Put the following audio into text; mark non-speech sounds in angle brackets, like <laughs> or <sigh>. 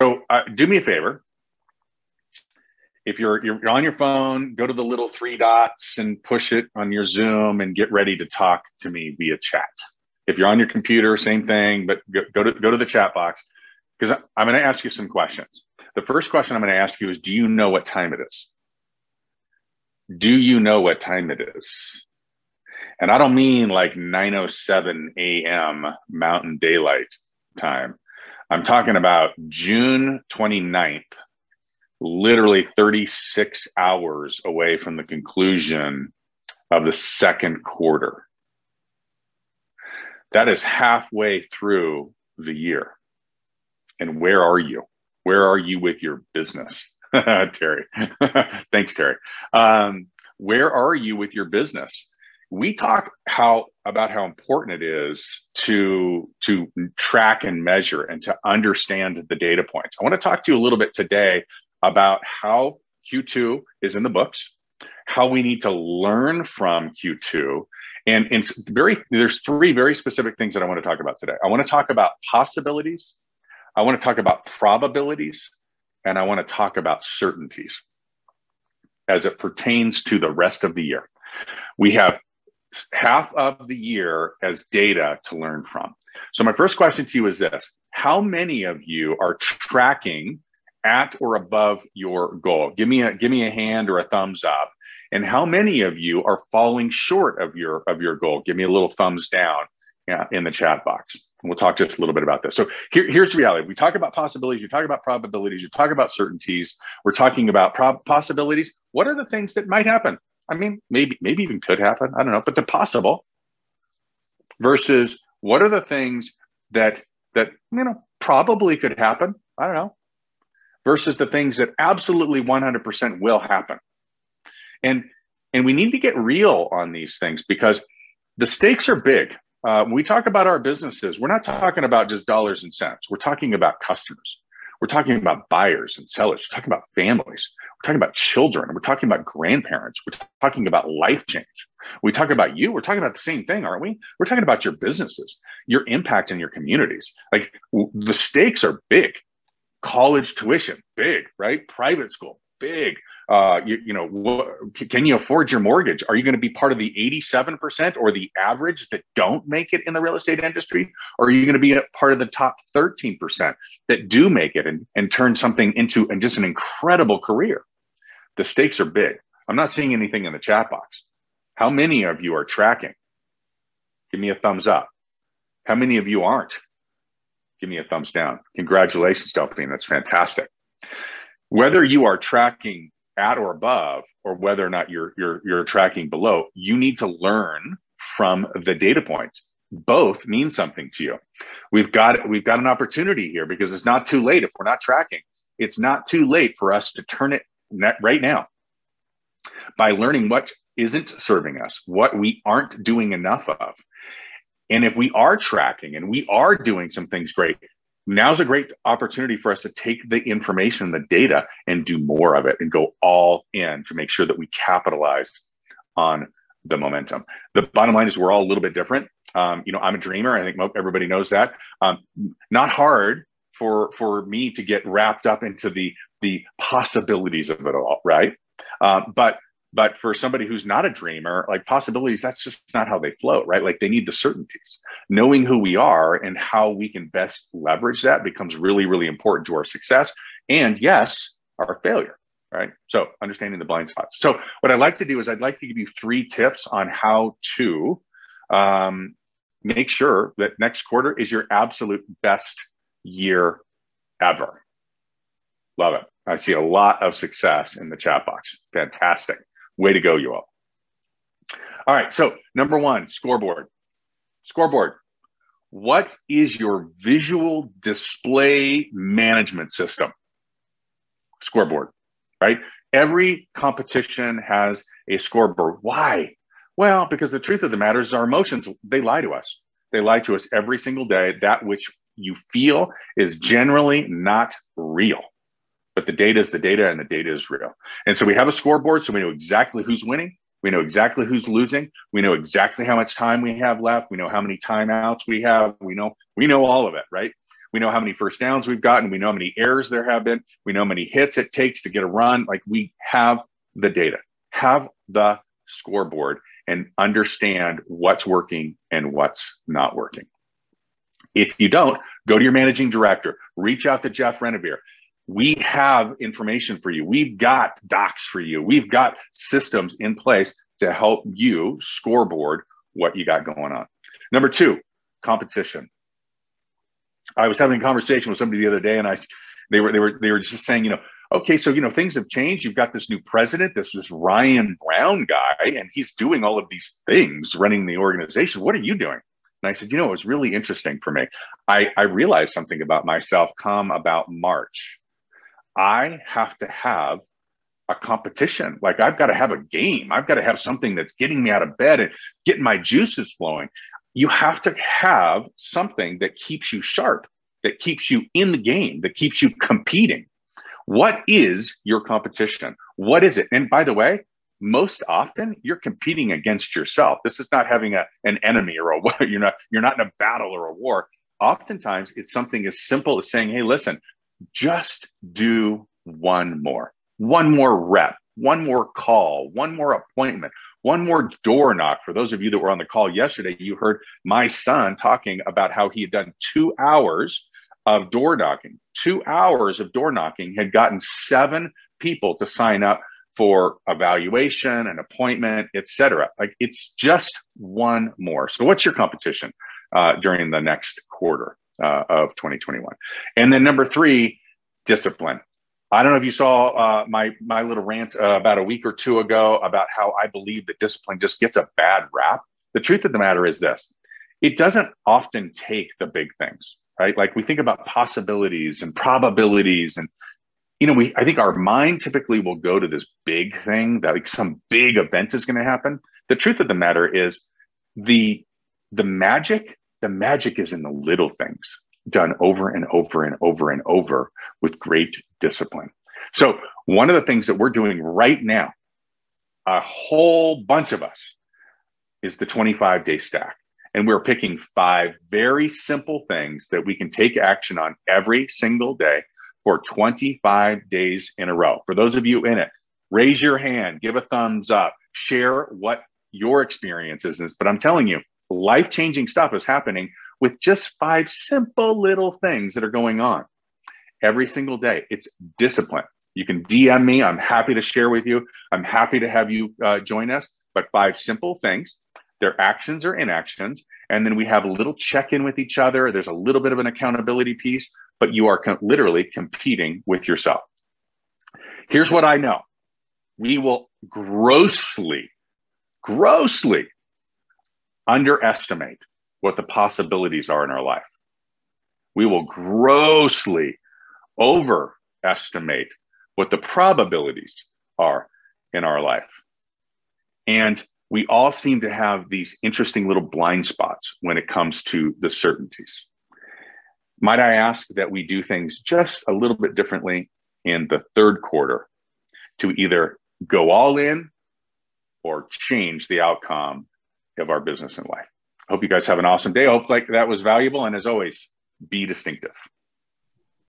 So uh, do me a favor. If you're, you're on your phone, go to the little three dots and push it on your Zoom and get ready to talk to me via chat. If you're on your computer, same thing, but go, go to go to the chat box because I'm going to ask you some questions. The first question I'm going to ask you is Do you know what time it is? Do you know what time it is? And I don't mean like 9:07 a.m. Mountain Daylight time. I'm talking about June 29th, literally 36 hours away from the conclusion of the second quarter. That is halfway through the year. And where are you? Where are you with your business? <laughs> Terry. <laughs> Thanks, Terry. Um, where are you with your business? We talk how about how important it is to to track and measure and to understand the data points. I want to talk to you a little bit today about how Q2 is in the books, how we need to learn from Q2, and, and very there's three very specific things that I want to talk about today. I want to talk about possibilities, I want to talk about probabilities, and I want to talk about certainties as it pertains to the rest of the year. We have half of the year as data to learn from. So, my first question to you is this How many of you are tracking at or above your goal? Give me a, give me a hand or a thumbs up. And how many of you are falling short of your, of your goal? Give me a little thumbs down yeah, in the chat box. We'll talk just a little bit about this. So here, here's the reality. We talk about possibilities, you talk about probabilities, you talk about certainties. We're talking about prob- possibilities. What are the things that might happen? I mean, maybe, maybe even could happen. I don't know, but they're possible. Versus what are the things that that you know probably could happen? I don't know. Versus the things that absolutely 100% will happen. And and we need to get real on these things because the stakes are big. Uh, when we talk about our businesses, we're not talking about just dollars and cents. We're talking about customers. We're talking about buyers and sellers. We're talking about families. We're talking about children. We're talking about grandparents. We're talking about life change. We talk about you. We're talking about the same thing, aren't we? We're talking about your businesses, your impact in your communities. Like the stakes are big. College tuition, big, right? Private school, big uh, you, you know, can you afford your mortgage? Are you going to be part of the 87% or the average that don't make it in the real estate industry? Or are you going to be a part of the top 13% that do make it and, and turn something into and just an incredible career? The stakes are big. I'm not seeing anything in the chat box. How many of you are tracking? Give me a thumbs up. How many of you aren't? Give me a thumbs down. Congratulations, Delphine. That's fantastic. Whether you are tracking at or above or whether or not you're you're you're tracking below you need to learn from the data points. Both mean something to you. We've got we've got an opportunity here because it's not too late if we're not tracking. It's not too late for us to turn it right now. By learning what isn't serving us what we aren't doing enough of. And if we are tracking and we are doing some things great now's a great opportunity for us to take the information, the data, and do more of it and go all in to make sure that we capitalize on the momentum. The bottom line is we're all a little bit different. Um, you know, I'm a dreamer. I think everybody knows that. Um, not hard for for me to get wrapped up into the the possibilities of it all, right? Um, but but for somebody who's not a dreamer, like possibilities, that's just not how they float, right? Like they need the certainties. Knowing who we are and how we can best leverage that becomes really, really important to our success. And yes, our failure, right? So understanding the blind spots. So what I'd like to do is I'd like to give you three tips on how to um, make sure that next quarter is your absolute best year ever. Love it. I see a lot of success in the chat box. Fantastic. Way to go, you all. All right. So, number one, scoreboard. Scoreboard. What is your visual display management system? Scoreboard, right? Every competition has a scoreboard. Why? Well, because the truth of the matter is our emotions, they lie to us. They lie to us every single day. That which you feel is generally not real but the data is the data and the data is real. And so we have a scoreboard, so we know exactly who's winning. We know exactly who's losing. We know exactly how much time we have left. We know how many timeouts we have. We know we know all of it, right? We know how many first downs we've gotten. We know how many errors there have been. We know how many hits it takes to get a run. Like we have the data, have the scoreboard, and understand what's working and what's not working. If you don't, go to your managing director, reach out to Jeff Renovere. We have information for you. We've got docs for you. We've got systems in place to help you scoreboard what you got going on. Number two, competition. I was having a conversation with somebody the other day, and I they were they were they were just saying, you know, okay, so you know things have changed. You've got this new president, this this Ryan Brown guy, and he's doing all of these things, running the organization. What are you doing? And I said, you know, it was really interesting for me. I, I realized something about myself come about March. I have to have a competition. Like I've got to have a game. I've got to have something that's getting me out of bed and getting my juices flowing. You have to have something that keeps you sharp, that keeps you in the game, that keeps you competing. What is your competition? What is it? And by the way, most often you're competing against yourself. This is not having a, an enemy or a <laughs> you're not you're not in a battle or a war. Oftentimes it's something as simple as saying, "Hey, listen, just do one more one more rep, one more call, one more appointment, one more door knock. For those of you that were on the call yesterday, you heard my son talking about how he had done two hours of door knocking. Two hours of door knocking had gotten seven people to sign up for evaluation, an appointment, etc. Like it's just one more. So, what's your competition uh, during the next quarter uh, of 2021? And then number three, discipline. I don't know if you saw uh, my my little rant uh, about a week or two ago about how I believe that discipline just gets a bad rap. The truth of the matter is this: it doesn't often take the big things, right? Like we think about possibilities and probabilities, and you know, we I think our mind typically will go to this big thing that like some big event is going to happen. The truth of the matter is the the magic the magic is in the little things done over and over and over and over with great discipline. So, one of the things that we're doing right now, a whole bunch of us, is the 25 day stack. And we're picking five very simple things that we can take action on every single day for 25 days in a row. For those of you in it, raise your hand, give a thumbs up, share what your experience is. But I'm telling you, life changing stuff is happening with just five simple little things that are going on every single day. It's discipline. You can DM me. I'm happy to share with you. I'm happy to have you uh, join us. But five simple things their actions or inactions. And then we have a little check in with each other. There's a little bit of an accountability piece, but you are literally competing with yourself. Here's what I know we will grossly, grossly underestimate what the possibilities are in our life. We will grossly overestimate what the probabilities are in our life. And we all seem to have these interesting little blind spots when it comes to the certainties. Might I ask that we do things just a little bit differently in the third quarter to either go all in or change the outcome of our business and life? Hope you guys have an awesome day. Hope like that was valuable. And as always, be distinctive.